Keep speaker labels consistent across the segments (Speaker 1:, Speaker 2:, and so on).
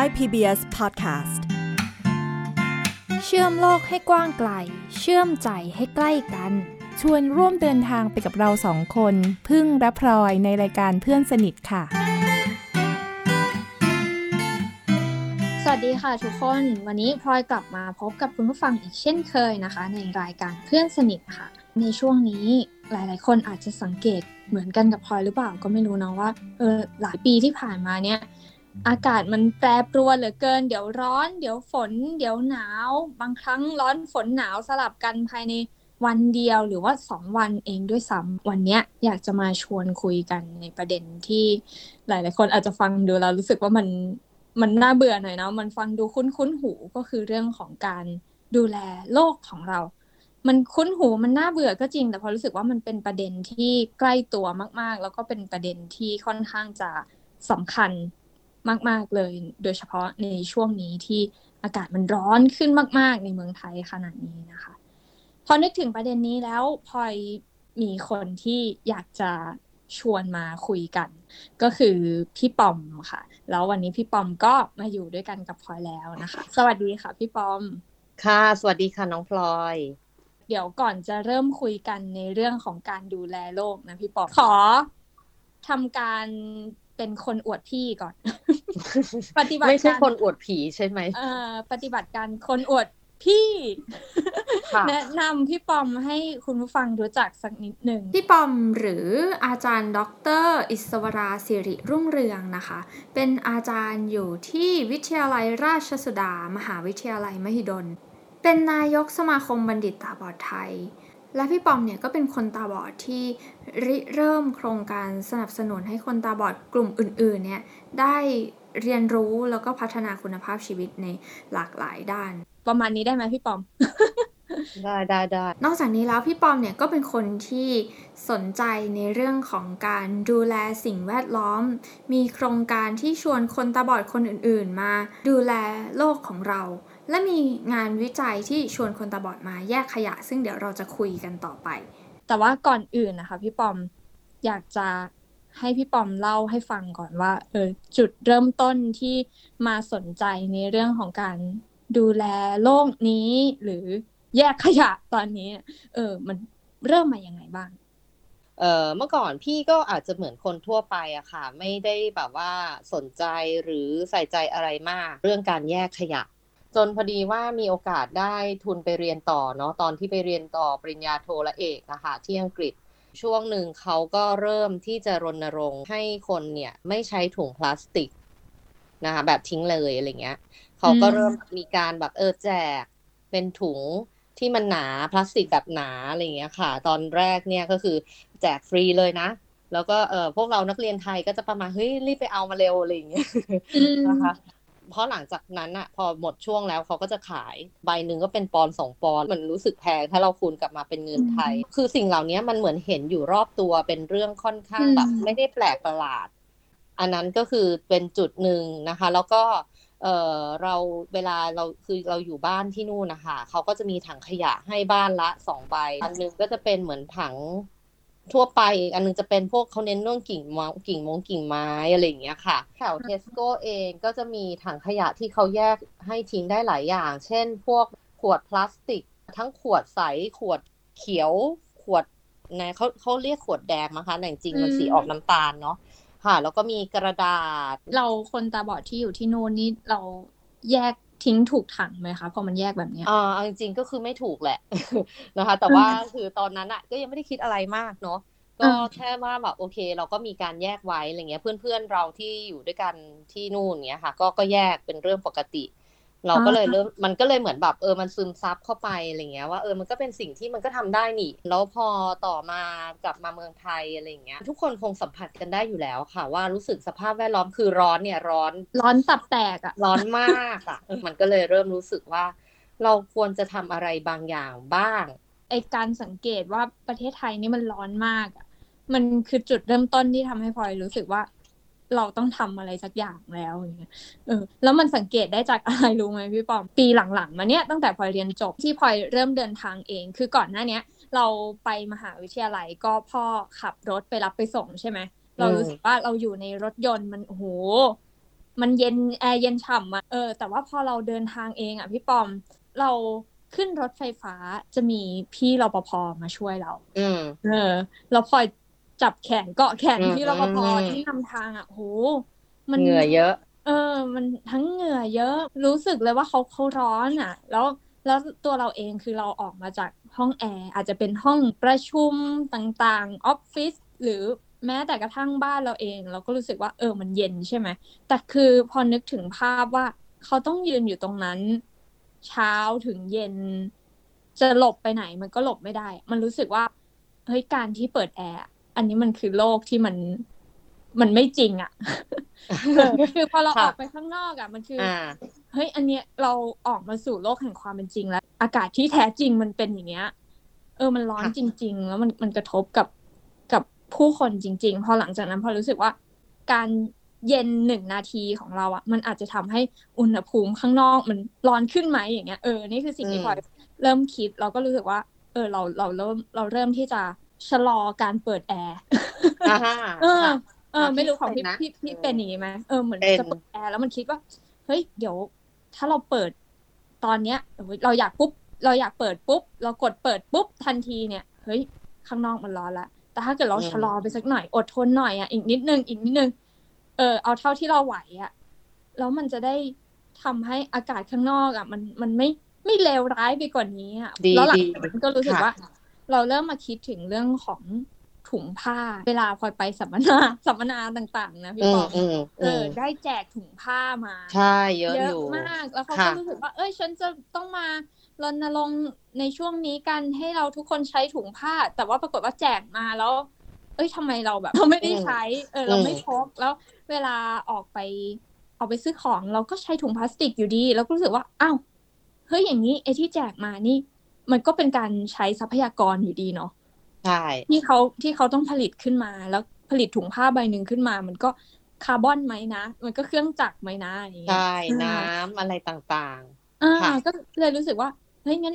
Speaker 1: Thai PBS Podcast
Speaker 2: เชื่อมโลกให้กว้างไกล เชื่อมใจให้ใกล้กัน ชวนร่วมเดินทางไปกับเราสองคน พึ่งและพลอยในรายการเพื่อนสนิทค่ะ
Speaker 3: สวัสดีค่ะทุกคน วันนี้พลอยกลับมาพบกับคุณผู้ฟังอีกเช่นเคยนะคะ ในรายการเพื่อนสนิทค่ะ ในช่วงนี้หลาย ๆ คนอาจจะสังเกตเหมือนกันกับพลอยหรือเปล่าก็ไม่รู้นะว่าเออหลายปีที่ผ่านมาเนี่ย อากาศมันแปรปรวนเหลือเกิน เดี๋ยวร้อน เดี๋ยวฝน เดี๋ยวหนาว บางครั้งร้อนฝนหนาวสลับกันภายในวันเดียวหรือว่าสองวันเองด้วยซ้ำวันเนี้ยอยากจะมาชวนคุยกันในประเด็นที่หลาย ๆ คนอาจจะฟังดูแล้วรู้สึกว่ามันมันน่าเบื่อหน่อยเนาะมันฟังดูคุ้นคุ้นหูก็คือเรื่องของการดูแลโลกของเรา มันคุ้นหูมันน่าเบื่อก็จริง แต่พอรู้สึกว่ามันเป็นประเด็นที่ใกล้ตัวมาก ๆ แล้วก็เป็นประเด็นที่ค่อนข้างจะสำคัญ มาก ๆ เลย โดยเฉพาะในช่วงนี้ที่อากาศมันร้อนขึ้นมาก ๆ ในเมืองไทยขนาดนี้นะคะ พอนึกถึงประเด็นนี้แล้วพลอยมีคนที่อยากจะชวนมาคุยกัน ก็คือพี่ปอมค่ะ แล้ววันนี้พี่ปอมก็มาอยู่ด้วยกันกับพลอยแล้วนะคะ สวัสดีค่ะ พี่ปอม
Speaker 4: ค่ะ สวัสดีค่ะน้องพลอย
Speaker 3: เดี๋ยวก่อนจะเริ่มคุยกันในเรื่องของการดูแลโลกนะพี่ปอมขอทำการ เป็นคนอวดพี่ก่อน ปฏิบัติ
Speaker 4: ไม่ใช่
Speaker 3: การ
Speaker 4: คนอวดผีใช่ไหม
Speaker 3: เอ่อปฏิบัติการคนอวดพี่
Speaker 4: ค่ะ
Speaker 3: แนะนำพี่ปอมให้คุณผู้ฟังรู้จักสักนิดหนึ่ง
Speaker 2: พี่ปอมหรืออาจารย์ ดร อิสวราสิริรุ่งเรืองนะคะ เป็นอาจารย์อยู่ที่วิทยาลัยราชสุดา มหาวิทยาลัยมหิดล เป็นนายกสมาคมบัณฑิตตาบอดไทย และพี่ปอมเนี่ยก็เป็นคนตาบอดที่ริเริ่มโครงการสนับสนุนให้คนตาบอดกลุ่มอื่นๆเนี่ยได้เรียนรู้แล้วก็พัฒนาคุณภาพชีวิตในหลากหลายด้าน
Speaker 3: ประมาณนี้ได้ไหมพี่ปอม
Speaker 4: ได้ได้ได้
Speaker 2: นอกจากนี้แล้วพี่ปอมเนี่ยก็เป็นคนที่สนใจในเรื่องของการดูแลสิ่งแวดล้อม มีโครงการที่ชวนคนตาบอดคนอื่นๆ มา ดูแลโลกของเรา และมีงานวิจัยที่ชวนคนตาบอดมาแยกขยะ ซึ่งเดี๋ยวเราจะคุยกันต่อไป
Speaker 3: แต่ว่าก่อนอื่นนะคะ พี่ปอมอยากจะให้พี่ปอมเล่าให้ฟังก่อนว่าเออจุดเริ่มต้นที่มาสนใจในเรื่องของการดูแลโลกนี้ หรือแยกขยะตอนนี้ เออ มันเริ่มมาอยังไงบ้าง
Speaker 4: เออเมื่อก่อนพี่ก็อาจจะเหมือนคนทั่วไปอะค่ะ ไม่ได้แบบว่าสนใจหรือใส่ใจอะไรมาก เรื่องการแยกขยะ จนพอดีว่ามีโอกาสได้ทุนไปเรียนต่อเนาะตอนที่ไปเรียนต่อปริญญาโทและเอกอะค่ะที่อังกฤษช่วงหนึ่งเขาก็เริ่มที่จะรณรงค์ให้คนเนี่ยไม่ใช้ถุงพลาสติกนะคะแบบทิ้งเลยอะไรเงี้ยเขาก็เริ่มมีการแบบเออแจกเป็นถุงที่มันหนาพลาสติกแบบหนาอะไรเงี้ยค่ะ ตอนแรกเนี่ยก็คือแจกฟรีเลยนะ แล้วก็เออพวกเรานักเรียนไทยก็จะประมาณเฮ้ยรีบไปเอามาเร็วอะไรอย่างเงี้ย
Speaker 3: อืม
Speaker 4: นะคะ เพราะหลังจากนั้นอะพอหมดช่วงแล้วเขาก็จะขายใบหนึ่งก็เป็นปอนด์สองปอนด์มันรู้สึกแพงถ้าเราคูณกลับมาเป็นเงินไทย คือสิ่งเหล่านี้มันเหมือนเห็นอยู่รอบตัวเป็นเรื่องค่อนข้างแบบ
Speaker 3: อืม
Speaker 4: ไม่ได้แปลกประหลาด อันนั้นก็คือเป็นจุดหนึ่งนะคะ แล้วก็เออเราเวลาเราคือเราอยู่บ้านที่นู่นนะคะเขาก็จะมีถังขยะให้บ้านละสองใบ อันหนึงก็จะเป็นเหมือนถัง ทั่วไป อันหนึงจะเป็นพวกเขาเน้นเรื่องกิ่งมงกิ่งมงกิ่งไม้อะไรอย่างเงี้ยค่ะแถวเทสโก้เองก็จะมีถังขยะที่เขาแยกให้ทิ้งได้หลายอย่าง เช่น พวกขวดพลาสติก ทั้งขวดใส ขวดเขียว ขวดนะเขาเขาเรียกขวดแดงนะคะแต่จริงๆมันสีออกน้ำตาลเนาะค่ะ แล้วก็มีกระดาษ
Speaker 3: เราคนตาบอดที่อยู่ที่นู่นนี่เราแยก ทิ้งถูกถังไหมคะพอมันแยกแบบเนี้ย
Speaker 4: อ่าเอาจริงๆก็คือไม่ถูกแหละนะคะ แต่ว่าคือตอนนั้นอะก็ยังไม่ได้คิดอะไรมากเนาะก็
Speaker 3: อ่า
Speaker 4: แค่ว่าแบบโอเค เราก็มีการแยกไว้อะไรเงี้ย เพื่อนๆเราที่อยู่ด้วยกันที่นู่นเงี้ยค่ะ ก็ก็แยกเป็นเรื่องปกติ เราก็เลยเริ่มมันก็เลยเหมือนแบบเออมันซึมซับเข้าไปอะไรเงี้ยว่าเออมันก็เป็นสิ่งที่มันก็ทำได้นี่แล้วพอต่อมากลับมาเมืองไทยอะไรเงี้ยทุกคนคงสัมผัสกันได้อยู่แล้วค่ะ ว่ารู้สึกสภาพแวดล้อมคือร้อนเนี่ยร้อน
Speaker 3: ร้อนตับแตกอะ
Speaker 4: ร้อนมากอะมันก็เลยเริ่มรู้สึกว่า เราควรจะทำอะไรบางอย่างบ้าง
Speaker 3: ไอการสังเกตว่าประเทศไทยนี่มันร้อนมากอะมันคือจุดเริ่มต้นที่ทำให้พลอยรู้สึกว่า เราต้องทำอะไรสักอย่างแล้วอย่างเงี้ยเออแล้วมันสังเกตได้จากอะไรรู้ไหมพี่ปอมปีหลังๆมาเนี้ยตั้งแต่พลอยเรียนจบที่พลอยเริ่มเดินทางเอง คือก่อนหน้าเนี้ย เราไปมหาวิทยาลัยก็พ่อขับรถไปรับไปส่งใช่ไหมเรารู้สึกว่าเราอยู่ในรถยนต์มันโอ้โหมันเย็นแอร์เย็นฉ่ำอะเออแต่ว่าพอเราเดินทางเองอะพี่ปอมเราขึ้นรถไฟฟ้าจะมีพี่รปภมาช่วยเรา
Speaker 4: อืม
Speaker 3: เออ เราพอ จับแขนเกาะแขน
Speaker 4: อืม
Speaker 3: พี่รปภ
Speaker 4: อืม
Speaker 3: ที่นำทางอะโหมัน
Speaker 4: เหงื่อเยอะ
Speaker 3: เออ มันทั้งเหงื่อเยอะ รู้สึกเลยว่าเขาเขาร้อนอะ แล้วแล้วตัวเราเองคือเราออกมาจากห้องแอร์อาจจะเป็นห้องประชุมต่างๆออฟฟิศหรือแม้แต่กระทั่งบ้านเราเอง เราก็รู้สึกว่าเออมันเย็นใช่ไหมแต่คือพอนึกถึงภาพว่าเขาต้องยืนอยู่ตรงนั้น เช้าถึงเย็น จะหลบไปไหนมันก็หลบไม่ได้ มันรู้สึกว่าเฮ้ยการที่เปิดแอร์ อะอันนี้มันคือโลกที่มันมันไม่จริงอะ่ะเออคือพอเรา
Speaker 4: ค่ะ
Speaker 3: ออกไปข้างนอกอะ่ะมันคืออ
Speaker 4: อ่า
Speaker 3: เฮ้ยอันเนี้ยเราออกมาสู่โลกแห่งความเป็นจริงแล้ว อากาศที่แท้จริงมันเป็นอย่างเงี้ย เออมันร้อน
Speaker 4: ค่ะ
Speaker 3: จริง ๆ แล้วมันมันกระทบกับกับผู้คนจริง ๆ พอหลังจากนั้นพอรู้สึกว่า การเย็นหนึ่งนาทีของเราอะ่ะมันอาจจะทำให้อุณหภูมิข้างนอกมันร้อนขึ้นไหมอย่างเงี้ยเออนี่คือสิ่งที่
Speaker 4: อืม
Speaker 3: พลอยเริ่มคิดเราก็รู้สึกว่า เออเราเราเริ่มเราเริ่มที่จะ ชะลอการเปิดแอร์
Speaker 4: อ่าฮะ
Speaker 3: เออ
Speaker 4: ค่ะ
Speaker 3: เออ
Speaker 4: อะ
Speaker 3: ไม่รู้ของ
Speaker 4: พี่
Speaker 3: พี่
Speaker 4: เป็นนะ
Speaker 3: พี่พี่เป็นอย่างนี้ไหมเออเหมือน
Speaker 4: เป็น
Speaker 3: จะเปิดแอร์แล้วมันคิดว่า เฮ้ยเดี๋ยว ถ้าเราเปิดตอนเนี้ยโอ้ยเราอยากปุ๊บ เราอยากเปิดปุ๊บ เรากดเปิดปุ๊บทันทีเนี่ยเฮ้ยข้างนอกมันร้อนละแต่ถ้าเกิดเรา
Speaker 4: อืม
Speaker 3: ชะลอไปสักหน่อยอดทนหน่อยอะอีกนิดนึงอีกนิดนึงเออเอาเท่าที่เราไหวอะแล้วมันจะได้ทำให้อากาศข้างนอกอะ มันมันไม่ไม่เลวร้ายไปกว่านี้อะ
Speaker 4: ดี
Speaker 3: แล้วหลัง
Speaker 4: ดี
Speaker 3: จากนั้นก็รู้สึก
Speaker 4: ค่ะ
Speaker 3: ว่า เราเริ่มมาคิดถึงเรื่องของถุงผ้า เวลาพลอยไปสัมมนาสัมมนาต่างๆ นะพี่
Speaker 4: อื
Speaker 3: ป
Speaker 4: ม
Speaker 3: อม
Speaker 4: อืม
Speaker 3: เอ
Speaker 4: อื
Speaker 3: อ
Speaker 4: ม
Speaker 3: ได้แจกถุงผ้ามา
Speaker 4: ใช่ เยอะ
Speaker 3: เย
Speaker 4: อ
Speaker 3: อะ
Speaker 4: ยู่
Speaker 3: มาก แล้วเขาก็
Speaker 4: ค่ะ
Speaker 3: รู้สึกว่า เอ้ย ฉันจะต้องมารณรงค์ในช่วงนี้กันให้เราทุกคนใช้ถุงผ้า แต่ว่าปรากฏว่าแจกมาแล้ว เอ้ยทำไมเราแบบเราไม่ได้ใช้ เออ เราไม่พกแล้วเวลาออกไปออกไปซื้อของ เราก็ใช้ถุงพลาสติกอยู่ดี แล้วก็รู้สึกว่า อ้าว เฮ้ย อย่างนี้ไอ้ที่แจกมานี่ มันก็เป็นการใช้ทรัพยากรอยู่ดีเนาะ
Speaker 4: ใช่
Speaker 3: ที่เขาที่เขาต้องผลิตขึ้นมา แล้วผลิตถุงผ้าใบหนึ่งขึ้นมา มันก็คาร์บอนไหมนะ มันก็เครื่องจักรไหมนะอย่างเงี้ย
Speaker 4: ใช่
Speaker 3: อ่า
Speaker 4: น้ำอะไรต่าง
Speaker 3: อ่า
Speaker 4: ค่ะ
Speaker 3: ก็เลยรู้สึกว่าเฮ้ยงั้น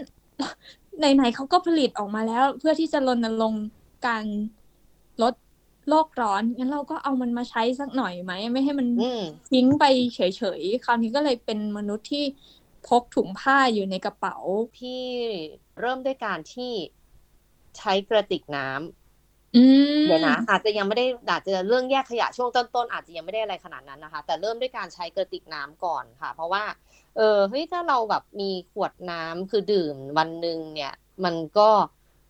Speaker 3: ไหนๆเขาก็ผลิตออกมาแล้ว เพื่อที่จะรณรงค์การลดโลกร้อนงั้นเราก็เอามันมาใช้สักหน่อยไหมไม่ให้มัน
Speaker 4: ๆอืม
Speaker 3: ทิ้งไปเฉยๆคราวนี้ก็เลยเป็นมนุษย์ที่ พกถุงผ้าอยู่ในกระเป๋า
Speaker 4: พี่เริ่มด้วยการที่ใช้กระติกน้ำ
Speaker 3: อืม
Speaker 4: เดี๋ยวนะอาจจะยังไม่ได้อาจจะเรื่องแยกขยะช่วงต้นๆอาจจะยังไม่ได้อะไรขนาดนั้นนะคะ แต่เริ่มด้วยการใช้กระติกน้ำก่อนค่ะ เพราะว่า เออเฮ้ยถ้าเราแบบมีขวดน้ำคือดื่มวันหนึ่งเนี่ย มันก็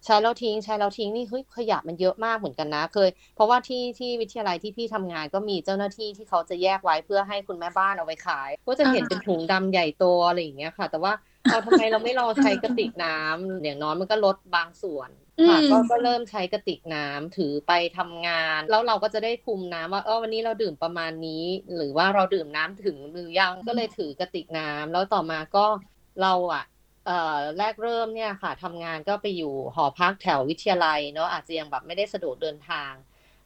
Speaker 4: ใช้แล้วทิ้งใช้แล้วทิ้งนี่เฮ้ยขยะมันเยอะมากเหมือนกันนะเคย เพราะว่าที่ที่วิทยาลัยที่พี่ทำงานก็มีเจ้าหน้าที่ที่เขาจะแยกไว้เพื่อให้คุณแม่บ้านเอาไว้ขาย ก็จะเห็นเป็นถุงดำใหญ่โตอะไรอย่างเงี้ยค่ะ แต่ว่าเอาทำไมเราไม่ลองใช้กระติกน้ำอย่างน้อยมันก็ลดบางส่วนค่ะ
Speaker 3: อืม
Speaker 4: ก็ก็เริ่มใช้กระติกน้ำถือไปทำงาน แล้วเราก็จะได้คุมน้ำว่าเออวันนี้เราดื่มประมาณนี้ หรือว่าเราดื่มน้ำถึงหรือยังก็เลยถือกระติกน้ำแล้วต่อมาก็เราอะเอ่อ แรกเริ่มเนี่ยค่ะทำงานก็ไปอยู่หอพักแถววิทยาลัยเนาะอาจจะยังแบบไม่ได้สะดวกเดินทาง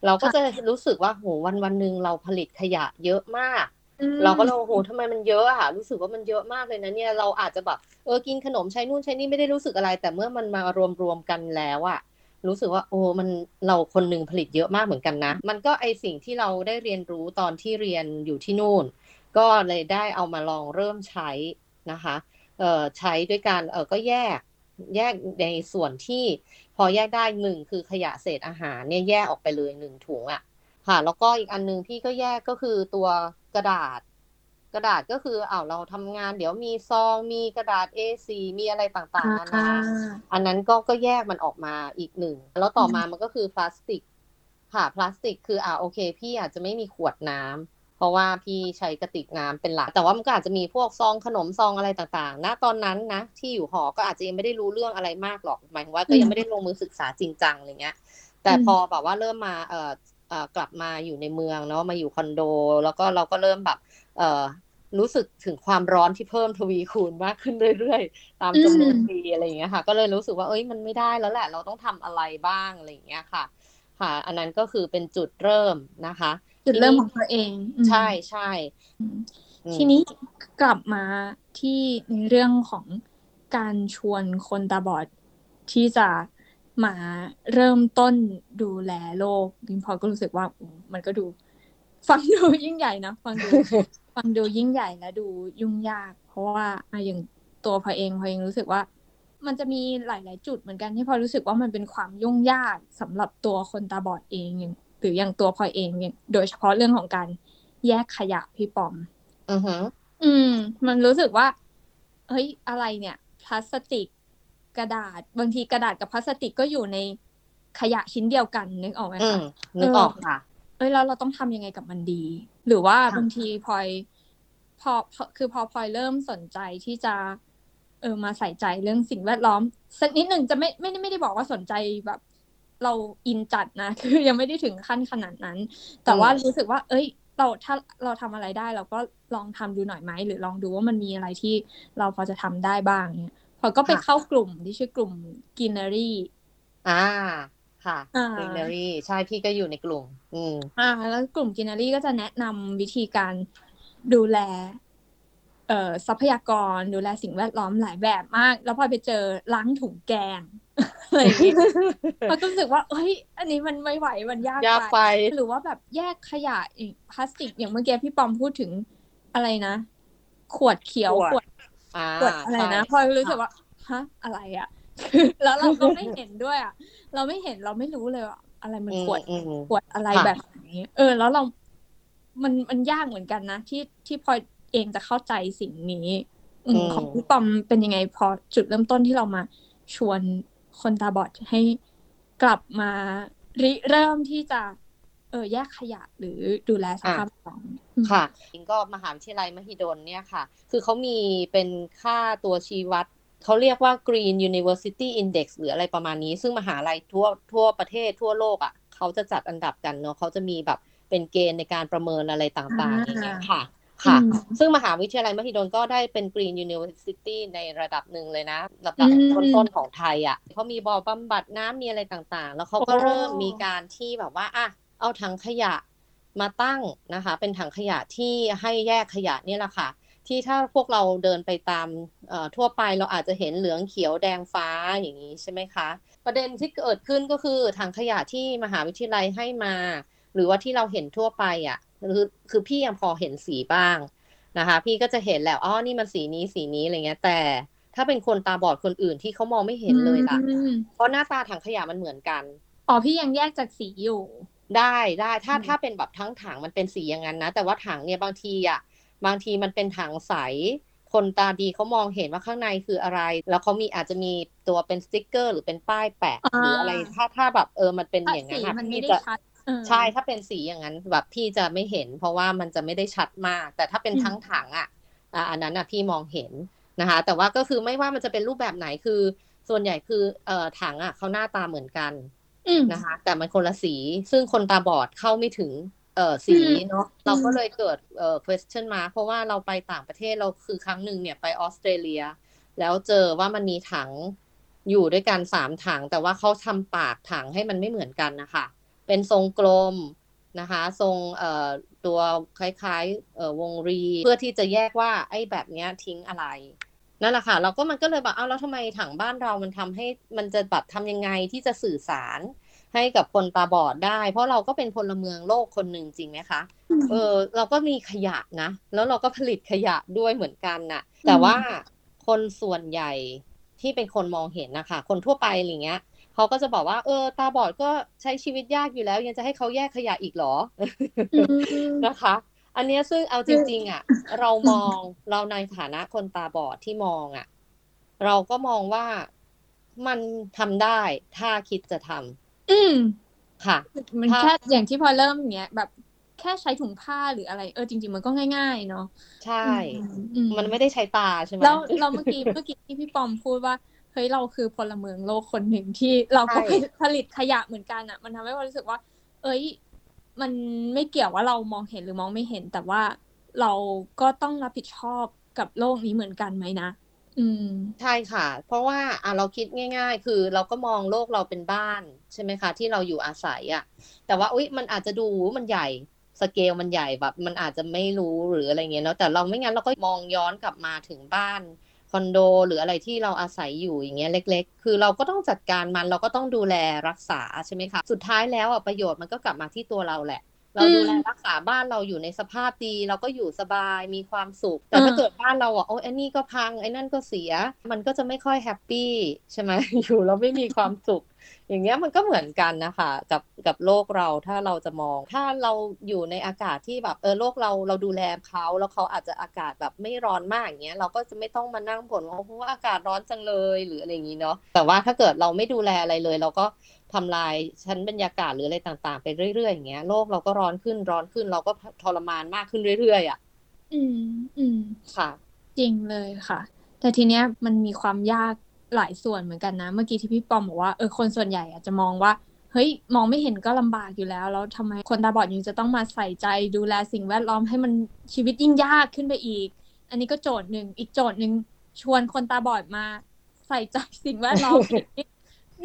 Speaker 4: เราก็จะรู้สึกว่าโหวันวันหนึ่งเราผลิตขยะเยอะมาก
Speaker 3: อืม
Speaker 4: เราก็เลยโอ้โหทำไมมันเยอะอะรู้สึกว่ามันเยอะมากเลยนะเนี่ยเราอาจจะแบบเออกินขนมใช้นู่นใช้นี่ไม่ได้รู้สึกอะไร แต่เมื่อมันมารวมรวมๆกันแล้วอะรู้สึกว่าโอ้มันเราคนหนึ่งผลิตเยอะมากเหมือนกันนะ มันก็ไอสิ่งที่เราได้เรียนรู้ตอนที่เรียนอยู่ที่นู่น ก็เลยได้เอามาลองเริ่มใช้นะคะเอ่อ ใช้ด้วยการเออก็แยกแยกในส่วนที่พอแยกได้หนึ่งคือขยะเศษอาหารเนี่ยแยกออกไปเลยหนึ่งถุงอะค่ะ แล้วก็อีกอันหนึงพี่ก็แยกก็คือตัวกระดาษ กระดาษก็คืออ้าวเราทำงานเดี๋ยวมีซองมีกระดาษ A4 มีอะไรต่างๆนานาอันนั้นก็ก็แยกมันออกมาอีกหนึ่งแล้วต่อมามันก็คือพลาสติก ค่ะพลาสติกคืออ่าโอเค พี่อาจจะไม่มีขวดน้ำ เพราะว่าพี่ใช้กระติกน้ำเป็นหลัก แต่ว่ามันก็อาจจะมีพวกซองขนมซองอะไรต่างๆ ณ ตอนนั้นนะที่อยู่หอก็อาจจะยังไม่ได้รู้เรื่องอะไรมากหรอกหมายถึงว่าก็ยังไม่ได้ลงมือศึกษาจริงจังอะไรเงี้ย แต่พอแบบว่าเริ่มมาเอ่อเอ่อกลับมาอยู่ในเมืองเนาะมาอยู่คอนโด แล้วก็เราก็เริ่มแบบเอ่อรู้สึกถึงความร้อนที่เพิ่มทวีคูณมากขึ้นเรื่อยๆ ตามจำนวนปีอะไรอย่างเงี้ยค่ะ ก็เลยรู้สึกว่าเอ้ยมันไม่ได้แล้วแหละ เราต้องทำอะไรบ้างอะไรอย่างเงี้ยค่ะ ค่ะ อันนั้นก็คือเป็นจุดเริ่มนะคะ
Speaker 3: จุดเริ่มของตัวเองอืม
Speaker 4: ใช่ใช่อืม
Speaker 3: ทีนี้กลับมาที่ในเรื่องของการชวนคนตาบอดที่จะมาเริ่มต้นดูแลโลกพิมพลอยก็รู้สึกว่าอืมมันก็ดู ฟังดูยิ่งใหญ่นะฟังดูฟังดูยิ่งใหญ่และดูยุ่งยาก เพราะว่าอะอย่างตัวพอเองพอเองรู้สึกว่า มันจะมีหลาย ๆ จุดเหมือนกันที่พอรู้สึกว่ามันเป็นความยุ่งยากสำหรับตัวคนตาบอดเองอย่าง หรืออย่างตัวพลอยเองอย่างโดยเฉพาะเรื่องของการแยกขยะพี่ปอม
Speaker 4: อือฮึ
Speaker 3: อืม มันรู้สึกว่า เฮ้ย อะไรเนี่ย พลาสติกกระดาษ บางทีกระดาษกับพลาสติกก็อยู่ในขยะชิ้นเดียวกันนึกออกไหม
Speaker 4: อื
Speaker 3: คะ
Speaker 4: มนึกออกค่ะ
Speaker 3: เอ้ยแล้วเราต้องทำยังไงกับมันดี หรือว่า
Speaker 4: ค่ะ
Speaker 3: บางทีพลอยพอพอคือพอพลอยเริ่มสนใจที่จะ เออมาใส่ใจเรื่องสิ่งแวดล้อม สักนิดหนึ่งจะไม่ไม่ได้ไม่ได้บอกว่าสนใจแบบ เราอินจัดนะ คือยังไม่ได้ถึงขั้นขนาดนั้น แต่ว่ารู้สึกว่า เอ้ย เราถ้าเราทำอะไรได้ เราก็ลองทำดูหน่อยไหมหรือลองดูว่ามันมีอะไรที่เราพอจะทำได้บ้างเนี่ยพลอยก็ไป
Speaker 4: ค่ะ
Speaker 3: เข้ากลุ่มที่ชื่อกลุ่มกินเนอรี่
Speaker 4: อ่าค่ะ
Speaker 3: อ่า
Speaker 4: กรีนเนอรี่ใช่พี่ก็อยู่ในกลุ่ม อืม
Speaker 3: อ่า แล้วกลุ่มกินนารีก็จะแนะนำวิธีการดูแลเอ่อ ทรัพยากรดูแลสิ่งแวดล้อมหลายแบบมาก แล้วพอไปเจอล้างถุงแกงอะไรอย่างเงี้ยมันก็รู้สึกว่าเฮ้ย อันนี้มันไม่ไหวมันยาก
Speaker 4: ยากไป
Speaker 3: หรือว่าแบบแยกขยะอย่างพลาสติกอย่างเมื่อกี้พี่ปอมพูดถึงอะไรนะ ขวดเขียว
Speaker 4: ข
Speaker 3: ข
Speaker 4: ว
Speaker 3: ว
Speaker 4: ด
Speaker 3: ด
Speaker 4: อ่า
Speaker 3: ขวดอะไรนะพ
Speaker 4: ใช่
Speaker 3: อรู้สึกว่าฮะอะไรอะแล้วเราก็ไม่เห็นด้วยอะ เราไม่เห็นเราไม่รู้เลยว่าอะไรมัน
Speaker 4: อืม
Speaker 3: ขวด
Speaker 4: อืม
Speaker 3: ขวดอะไร
Speaker 4: ค่ะ
Speaker 3: แบบไหนเออ แล้วเรา มันมันยากเหมือนกันนะที่ที่พลอย เองจะเข้าใจสิ่งนี้อืมของพี่ปอมเป็นยังไงพอจุดเริ่มต้นที่เรามาชวนคนตาบอดให้กลับมาริเริ่มที่จะ เออแยกขยะหรือดูแลสภาพแวดล้อมอืม
Speaker 4: ค่ะจริงก็มหาวิทยาลัยมหิดลเนี่ยค่ะ คือเขามีเป็นค่าตัวชี้วัดเขาเรียกว่า Green University Index หรืออะไรประมาณนี้ ซึ่งมหาลัยทั่วทั่วประเทศทั่วโลกอะเขาจะจัดอันดับกันเนาะเขาจะมีแบบเป็นเกณฑ์ในการประเมินอะไรต่างๆอย่างเงี้ยค่ะ ค่ะ
Speaker 3: อืม
Speaker 4: ซึ่งมหาวิทยาลัยมหิดลก็ได้เป็น Green University ในระดับหนึ่งเลยนะระดับ
Speaker 3: อืม
Speaker 4: ต้นๆของไทยอะเขามีบ่อบำบัดน้ำมีอะไรต่างๆ แล้วเขาก็
Speaker 3: โอ้
Speaker 4: เริ่มมีการที่แบบว่าอะเอาถังขยะมาตั้งนะคะ เป็นถังขยะที่ให้แยกขยะเนี่ยแหละค่ะ ที่ถ้าพวกเราเดินไปตามเอ่อทั่วไปเราอาจจะเห็นเหลืองเขียวแดงฟ้าอย่างนี้ใช่ไหมคะ ประเด็นที่เกิดขึ้นก็คือถังขยะที่มหาวิทยาลัยให้มา หรือว่าที่เราเห็นทั่วไปอะ คือคือพี่ยังพอเห็นสีบ้างนะคะ พี่ก็จะเห็นแล้วอ๋อนี่มันสีนี้สีนี้อะไรเงี้ย แต่ถ้าเป็นคนตาบอดคนอื่นที่เขามองไม่เห็นเลยล่ะ
Speaker 3: อืม
Speaker 4: เพราะหน้าตาถังขยะมันเหมือนกัน
Speaker 3: อ๋อพี่ยังแยกจากสีอยู่
Speaker 4: ได้ได้ถ้า
Speaker 3: อืม
Speaker 4: ถ้าเป็นแบบทั้งถังมันเป็นสีอย่างนั้นนะ แต่ว่าถังเนี่ยบางทีอะบางทีมันเป็นถังใส คนตาดีเขามองเห็นว่าข้างในคืออะไร แล้วเขามีอาจจะมีตัวเป็นสติ๊กเกอร์ หรือเป็นป้ายแปะ
Speaker 3: อ่า
Speaker 4: หรืออะไร ถ้าถ้าแบบเออมันเป็น
Speaker 3: ถ้า
Speaker 4: อย่างนั้
Speaker 3: สี
Speaker 4: นอะ
Speaker 3: มันไม่
Speaker 4: พี่
Speaker 3: ได้
Speaker 4: จะ
Speaker 3: ชัดเออ
Speaker 4: ใช่ถ้าเป็นสีอย่างนั้นแบบพี่จะไม่เห็น เพราะว่ามันจะไม่ได้ชัดมาก แต่ถ้าเป็น
Speaker 3: อืม
Speaker 4: ทั้งถังอะอะอันนั้นอะพี่มองเห็นนะคะ แต่ว่าก็คือไม่ว่ามันจะเป็นรูปแบบไหนคือ ส่วนใหญ่คือเอ่อถังอะเขาหน้าตาเหมือนกัน
Speaker 3: อืม
Speaker 4: นะคะ แต่มันคนละสี ซึ่งคนตาบอดเข้าไม่ถึงเอ่อสี
Speaker 3: อืม
Speaker 4: เนาะเราก็เลยเกิดเอ่อ question mark เพราะว่าเราไปต่างประเทศเราคือครั้งหนึ่งเนี่ยไปออสเตรเลีย แล้วเจอว่ามันมีถังอยู่ด้วยกันสามถัง แต่ว่าเขาทำปากถังให้มันไม่เหมือนกันนะคะ เป็นทรงกลมนะคะ ทรงเอ่อตัวคล้ายๆเอ่อวงรี เพื่อที่จะแยกว่าไอ้แบบเนี้ยทิ้งอะไรนั่นแหละค่ะ เราก็มันก็เลยแบบเอาแล้วทำไมถังบ้านเรามันทำให้มันจะแบบทำยังไงที่จะสื่อสารให้กับคนตาบอดได้ เพราะเราก็เป็นพลเมืองโลกคนหนึ่งจริงไหมคะเออเราก็มีขยะนะ แล้วเราก็ผลิตขยะด้วยเหมือนกันน่ะ แต่ว่าคนส่วนใหญ่ที่เป็นคนมองเห็นนะคะ คนทั่วไปอะไรเงี้ย เขาก็จะบอกว่า เออ ตาบอดก็ใช้ชีวิตยากอยู่แล้ว ยังจะให้เขาแยกขยะอีกเหรอ
Speaker 3: อืม
Speaker 4: นะคะ อันเนี้ยซึ่งเอาจริง ๆ อะ เรามองเราในฐานะคนตาบอดที่มองอะ เราก็มองว่ามันทำได้ ถ้าคิดจะทำ
Speaker 3: อืม
Speaker 4: ค่ะ
Speaker 3: มัน
Speaker 4: ถ้า
Speaker 3: แค่อย่างที่พอเริ่มอย่างเงี้ยแบบแค่ใช้ถุงผ้าหรืออะไร เออจริง ๆ มันก็ง่าย ๆ เนาะ
Speaker 4: ใช่
Speaker 3: อื
Speaker 4: มันไม่ได้ใช้ตาใช่ไหม
Speaker 3: แล้วเราเมื่อกี้เมื่อกี้ที่พี่ปอมพูดว่า เฮ้ยเราคือพลเมืองโลกคนหนึ่งที่เราก็
Speaker 4: ใช่
Speaker 3: ผลิตขยะเหมือนกันอะ มันทำให้เรารู้สึกว่า เอ้ย มันไม่เกี่ยวว่าเรามองเห็นหรือมองไม่เห็น แต่ว่าเราก็ต้องรับผิดชอบกับโลกนี้เหมือนกันไหมนะอืม
Speaker 4: ใช่ค่ะ เพราะว่าอะเราคิดง่าย ๆ คือเราก็มองโลกเราเป็นบ้าน ใช่ไหมคะ ที่เราอยู่อาศัยอะ แต่ว่าอุ๊ยมันอาจจะดูมันใหญ่สเกลมันใหญ่แบบ มันอาจจะไม่รู้หรืออะไรเงี้ยเนาะแต่เราไม่งั้นเราก็มองย้อนกลับมาถึงบ้าน คอนโดหรืออะไรที่เราอาศัยอยู่อย่างเงี้ยเล็ก ๆ คือเราก็ต้องจัดการมันเราก็ต้องดูแลรักษาใช่ไหมคะสุดท้ายแล้วอะประโยชน์มันก็กลับมาที่ตัวเราแหละ เราดูแลรักษาบ้านเราอยู่ในสภาพดี เราก็อยู่สบายมีความสุข แต่ถ้า
Speaker 3: เออ
Speaker 4: เกิดบ้านเราอะโอ้ยไอ้นี่ก็พังไอ้นั่นก็เสีย มันก็จะไม่ค่อยแฮปปี้ใช่ไหมอยู่แล้วไม่มีความสุข อย่างเงี้ยมันก็เหมือนกันนะคะกับกับโลกเราถ้าเราจะมอง ถ้าเราอยู่ในอากาศที่แบบเออโลกเราเราดูแลเขาแล้วเขาอาจจะอากาศแบบไม่ร้อนมากอย่างเงี้ยเราก็จะไม่ต้องมานั่งบ่นว่าโอ้โหอากาศร้อนจังเลยหรืออะไรอย่างงี้เนาะแต่ว่าถ้าเกิดเราไม่ดูแลอะไรเลย เราก็ทำลายชั้นบรรยากาศหรืออะไรต่าง ๆ ไปเรื่อยๆอย่างเงี้ยโลกเราก็ร้อนขึ้นร้อนขึ้น เราก็ทรมานมากขึ้นเรื่อยๆอะ
Speaker 3: อืมอืม
Speaker 4: ค่ะ
Speaker 3: จริงเลยค่ะ แต่ทีเนี้ยมันมีความยาก หลายส่วนเหมือนกันนะ เมื่อกี้ที่พี่ปอมบอกว่าเออคนส่วนใหญ่อาจจะมองว่าเฮ้ยมองไม่เห็นก็ลำบากอยู่แล้ว แล้วทำไมคนตาบอดยังจะต้องมาใส่ใจดูแลสิ่งแวดล้อมให้มันชีวิตยิ่งยากขึ้นไปอีก อันนี้ก็โจทย์หนึ่งอีกโจทย์หนึ่งชวนคนตาบอดมา ใส่ใจสิ่งแวดล้อมอีกนี่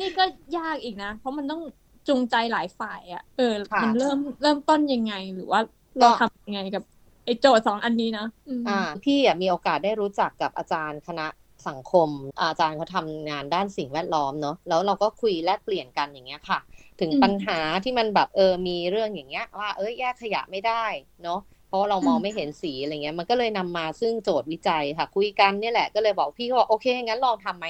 Speaker 3: นี่ก็ยากอีกนะ เพราะมันต้องจูงใจหลายฝ่ายอะเออ
Speaker 4: ค่ะ
Speaker 3: มันเริ่มเริ่มต้นยังไงหรือว่าเราทำยังไงกับไอ้โจทย์สองอันนี้นะอืม
Speaker 4: อ่า พี่อะมีโอกาสได้รู้จักกับอาจารย์คณะ สังคม อาจารย์เขาทำงานด้านสิ่งแวดล้อมเนาะแล้วเราก็คุยแลกเปลี่ยนกันอย่างเงี้ยค่ะ ถึง
Speaker 3: อืม
Speaker 4: ปัญหาที่มันแบบเออมีเรื่องอย่างเงี้ยว่าเอ้ยแยกขยะไม่ได้เนาะเพราะว่าเรามอง
Speaker 3: อืม
Speaker 4: ไม่เห็นสีอะไรเงี้ยมันก็เลยนำมาซึ่งโจทย์วิจัยค่ะ คุยกันเนี่ยแหละก็เลยบอกพี่ก็บอกโอเคงั้นลองทำไหม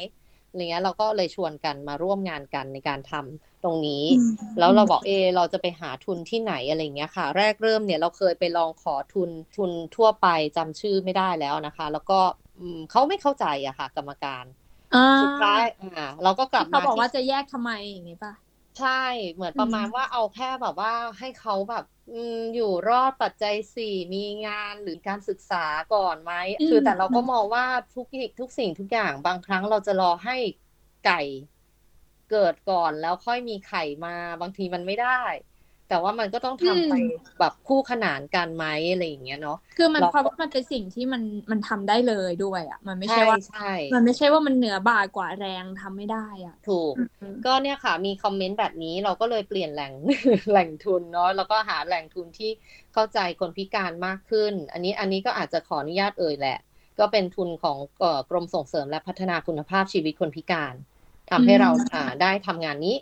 Speaker 4: อะไรเงี้ยเราก็เลยชวนกันมาร่วมงานกันในการทำตรงนี้
Speaker 3: อืม
Speaker 4: แล้วเราบอกเออเราจะไปหาทุนที่ไหนอะไรเงี้ยค่ะ แรกเริ่มเนี่ยเราเคยไปลองขอทุนทุนทั่วไปจำชื่อไม่ได้แล้วนะคะ แล้วก็อืม เขาไม่เข้าใจอะค่ะ กรรมการ
Speaker 3: อ่า
Speaker 4: สุดท้ายอ่าเราก็กลับ
Speaker 3: เขา
Speaker 4: มา
Speaker 3: บอกว่า
Speaker 4: ที่
Speaker 3: จะแยกทำไมอย่างนี้ป่ะ
Speaker 4: ใช่เหมือนประมาณ
Speaker 3: อืม
Speaker 4: ว่าเอาแค่แบบว่าให้เขาแบบอืมอยู่รอดปัจจัยสี่มีงานหรือการศึกษาก่อนไหมคือแต่เราก็มองว่าทุกอย่างทุกสิ่งทุกอย่างบางครั้งเราจะรอให้ไก่เกิดก่อนแล้วค่อยมีไข่มาบางทีมันไม่ได้ แต่ว่ามันก็ต้องทำไปแบบคู่ขนานกันไหมอะไรอย่างเงี้ยเนาะ
Speaker 3: คือมัน
Speaker 4: เรา
Speaker 3: เพราะว่ามันเป็นสิ่งที่มันมันทำได้เลยด้วยอะ มันไม่ใช่
Speaker 4: ใช่
Speaker 3: ว่า
Speaker 4: ใช่
Speaker 3: มันไม่ใช่ว่ามันเหนือบ่ากว่าแรงทำไม่ได้อะ
Speaker 4: ถูก
Speaker 3: อืม
Speaker 4: ก็เนี่ยค่ะ มีคอมเมนต์แบบนี้เราก็เลยเปลี่ยนแหล่งแหล่งทุนเนาะแล้วก็หาแหล่งทุนที่เข้าใจคนพิการมากขึ้น อันนี้อันนี้ก็อาจจะขออนุญาตเอ่ยแหละ ก็เป็นทุนของเอ่อกรมส่งเสริมและพัฒนาคุณภาพชีวิตคนพิการทำให้เราอ่าได้ทำงานนี้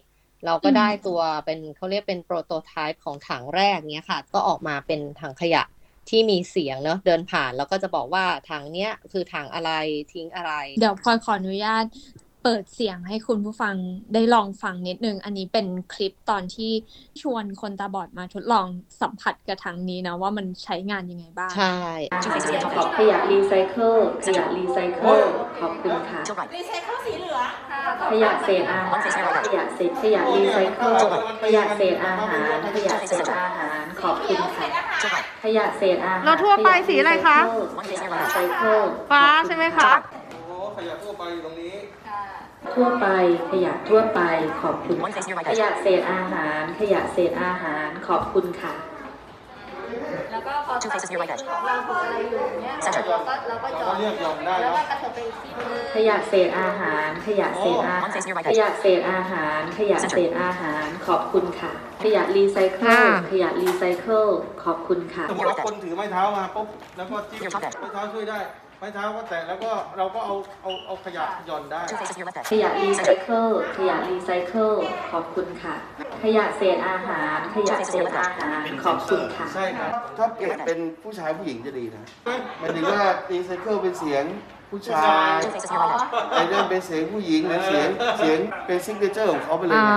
Speaker 4: เราก็ได้ตัวเป็นเขาเรียกเป็นโปรโตไทป์ของถังแรกเนี้ยค่ะ ก็ออกมาเป็นถังขยะที่มีเสียงเนาะเดินผ่าน แล้วก็จะบอกว่าถังเนี้ยคือถังอะไรทิ้งอะไร
Speaker 3: เดี๋ยวพลอยขออนุญาต เปิดเสียงให้คุณผู้ฟังได้ลองฟังนิดนึง อันนี้เป็นคลิปตอนที่ชวนคนตาบอดมาทดลองสัมผัสกับถังนี้นะว่ามันใช้งานยังไงบ้าง
Speaker 4: ใช่
Speaker 5: ขอบขยะรีไซเคิลขยะรีไซเคิลขอบคุณค่ะ
Speaker 6: รีไซเคิลสีเหลือง
Speaker 5: ขยะเศษอาหารขยะเศษขยะรีไซเคิลขยะเศษอาหารขยะเศษอาหารขอบคุณค่ะขยะเศษอาหาร
Speaker 6: แล้วทั่วไปสีอะไรคะ
Speaker 5: ขยะรีไซเคิล
Speaker 6: ฟ้าใช่ไหมคะ
Speaker 7: โอ้โหขยะทั่วไปอยู่ตรงนี้
Speaker 5: ทั่วไป ขยะทั่วไป ขอบคุณค่ะขยะเศษอาหาร ขยะเศษอาหาร ขอบคุณค่ะ
Speaker 6: แล้วก็พอตัดของเราพออะไรอยู่เนี่ยเราก็เราก็
Speaker 7: เรา
Speaker 6: จอ
Speaker 7: ก็
Speaker 6: ด
Speaker 7: เรียกยอมได้
Speaker 6: แล้ว
Speaker 7: เนาะ
Speaker 6: ก็กระเถิบไปอีกที่นึง
Speaker 5: ขยะเศษอาหาร ขยะเศษอาหาร ขยะเศษอาหาร ขยะเศษอาหาร ขอบคุณค่ะ ขยะรีไซเคิล
Speaker 6: ค่ะ
Speaker 5: ขยะรีไซเคิล ขอบคุณค่ะ
Speaker 7: สมมติว่าคนถือไม้เท้ามาปุ๊บ แล้วก็จิ้มไม้เท้าช่วยได้ ไม้เท้าก็แตะแล้วก็เราก็เอาเอาเอาขยะหย่อนได้
Speaker 5: ขยะรีไซเคิลขยะรีไซเคิลขอบคุณค่ะ ขยะเศษอาหาร ขยะเศษอาหารขอบคุณค่ะ
Speaker 7: ใช่ครับ
Speaker 8: ถ้าเปลี่ยนเป็นผู้ชายผู้หญิงจะดีนะหมายถึงว่ารีไซเคิลเป็นเสียงผู้ชายไอ้นั่นเป็นเสียงผู้หญิงหรือเสียงเสียงเป็น signature ของเขาไปเลย
Speaker 6: อ๋อ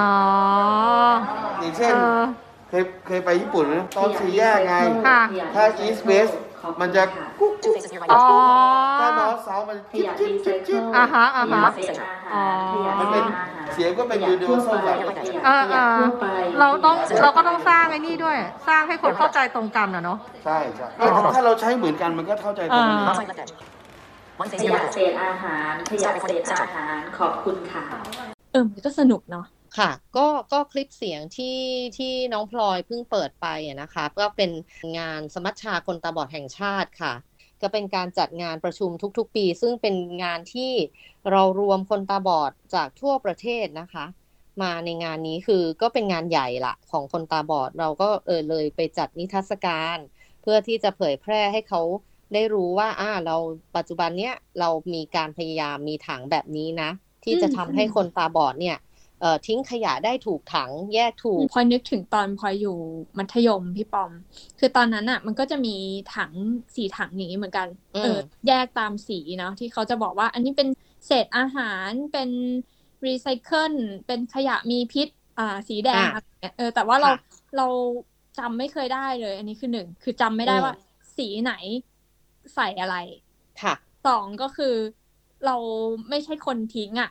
Speaker 8: ไงอย่างเช่น
Speaker 6: เออ
Speaker 8: เคยเคยไปญี่ปุ่นไหมตอนสี่แยกไง
Speaker 6: ค่ะ
Speaker 8: ถ้า East West มันจะกุ๊กกุ๊ก
Speaker 6: อ๋อ
Speaker 8: ถ้า North South มัน
Speaker 5: ข
Speaker 8: จิ๊บ
Speaker 5: ยะ
Speaker 8: จิ๊บ
Speaker 5: รีไซ
Speaker 8: จิ๊บ
Speaker 5: เคิ
Speaker 8: จิ๊บ
Speaker 5: ล
Speaker 6: อ่าฮะอ่าฮะ
Speaker 5: ขยะเศษอาหารขยะ
Speaker 8: มันเป็น
Speaker 5: อาหาร
Speaker 8: เสียงก็เป็น universal แบบ
Speaker 6: เออเออเราต้องเราก็ต้องสร้างไอ้นี่ด้วย สร้างให้คนเข้าใจตรงกันอะเนาะ
Speaker 8: ใช่ใช่ถ้าถ้าเราใช้เหมือนกันมันก็เข้าใจตรงกัน
Speaker 6: อ่า
Speaker 5: ขยะเศษอาหารขยะเศษอาหารขอบคุณค่ะ
Speaker 3: เออมันก็สนุกเนาะ
Speaker 4: ค่ะ ก็ก็คลิปเสียงที่ที่น้องพลอยเพิ่งเปิดไปอะนะคะ ก็เป็นงานสมัชชาคนตาบอดแห่งชาติค่ะ ก็เป็นการจัดงานประชุมทุกๆ ปี ซึ่งเป็นงานที่เรารวมคนตาบอดจากทั่วประเทศนะคะ มาในงานนี้คือก็เป็นงานใหญ่ละของคนตาบอดเราก็เออเลยไปจัดนิทรรศการ เพื่อที่จะเผยแพร่ให้เขาได้รู้ว่าอ่าเราปัจจุบันเนี้ยเรามีการพยายามมีถังแบบนี้นะ ที่จะทำให้คนตาบอดเนี่ย ทิ้งขยะได้ถูกถังแยกถูก
Speaker 3: พลอยนึกถึงตอนพลอยอยู่มัธยมพี่ปอม คือตอนนั้นอะมันก็จะมีถังสีถังอย่างนี้เหมือนกัน
Speaker 4: อืม
Speaker 3: เออแยกตามสีเนาะที่เขาจะบอกว่าอันนี้เป็นเศษอาหารเป็นรีไซเคิลเป็นขยะมีพิษอ่าสีแดงอะไรเงี้ยเออแต่ว่าเรา
Speaker 4: ค่ะ
Speaker 3: เราจำไม่เคยได้เลย อันนี้คือหนึ่งคือจำไม่ได้
Speaker 4: อืม
Speaker 3: ว่า สีไหนใส่อะไร
Speaker 4: ค่ะ
Speaker 3: สองก็คือเราไม่ใช่คนทิ้งอะ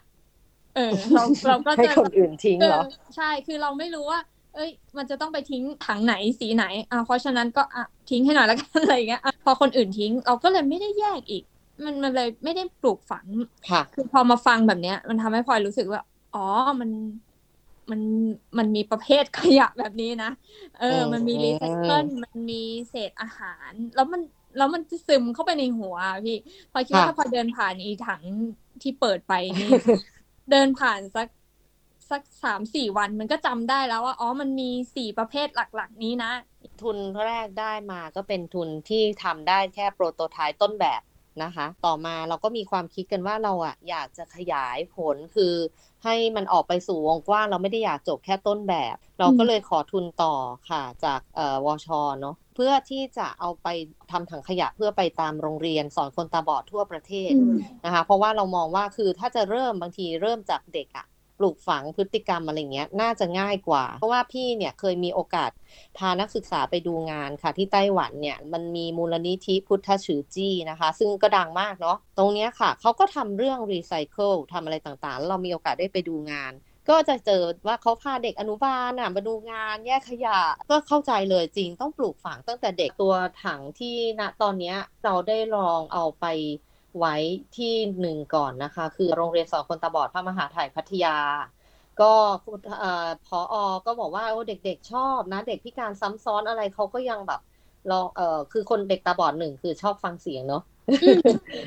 Speaker 3: เออเราเราก็
Speaker 4: ให้
Speaker 3: จะ
Speaker 4: คนอื่นทิ้งเหรอ
Speaker 3: เออใช่คือเราไม่รู้ว่า เอ้ย มันจะต้องไปทิ้งถังไหนสีไหนอ่าเพราะฉะนั้นก็อะทิ้งให้หน่อยแล้วกันอะไรอย่างเงี้ยอะพอคนอื่นทิ้ง เราก็เลยไม่ได้แยกอีก มันมันเลยไม่ได้ปลูกฝัง
Speaker 4: ค่ะ
Speaker 3: คือพอมาฟังแบบเนี้ย มันทำให้พลอยรู้สึกว่า อ๋อมันมันมันมีประเภทขยะแบบนี้นะ เออ มันมี
Speaker 4: อืม
Speaker 3: รีไซเคิลมันมีเศษอาหาร แล้วมันแล้วมันจะซึมเข้าไปในหัวอะพี่พลอยคิดว่า
Speaker 4: ค่ะ
Speaker 3: ถ้าพอเดินผ่านอีถังที่เปิดไปนี่ เดินผ่านสักสักสามสี่วันมันก็จำได้แล้วว่าอ๋อมันมีสี่ประเภทหลัก ๆ นี้นะ
Speaker 4: ทุนแรกได้มาก็เป็นทุนที่ทำได้แค่โปรโตไทป์ต้นแบบ นะคะ ต่อมาเราก็มีความคิดกันว่าเราอะอยากจะขยายผลคือให้มันออกไปสู่วงกว้างเราไม่ได้อยากจบแค่ต้นแบบ เราก็เลยขอทุนต่อค่ะจากเอ่อวชเนาะเพื่อที่จะเอาไปทำถังขยะเพื่อไปตามโรงเรียนสอนคนตาบอดทั่วประเทศนะคะ เพราะว่าเรามองว่าคือถ้าจะเริ่มบางทีเริ่มจากเด็กอะ ปลูกฝังพฤติกรรมอะไรเงี้ยน่าจะง่ายกว่า เพราะว่าพี่เนี่ยเคยมีโอกาสพานักศึกษาไปดูงานค่ะ ที่ไต้หวันเนี่ยมันมีมูลนิธิพุทธฉือจี้นะคะ ซึ่งก็ดังมากเนาะตรงเนี้ยค่ะเขาก็ทำเรื่องรีไซเคิลทำอะไรต่างๆ เรามีโอกาสได้ไปดูงานก็จะเจอว่าเขาพาเด็กอนุบาลน่ะมาดูงานแยกขยะ ก็เข้าใจเลยจริงต้องปลูกฝังตั้งแต่เด็กตัวถังที่ณตอนเนี้ยเราได้ลองเอาไป ไว้ที่หนึ่งก่อนนะคะ คือโรงเรียนสอนคนตาบอดพระมหาไทยพัทยา ก็คุณเอ่อพออก็บอกว่าโอ้เด็กๆชอบนะ เด็กพิการซ้ำซ้อนอะไรเขาก็ยังแบบลองเออคือคนเด็กตาบอดหนึ่งคือชอบฟังเสียงเนาะ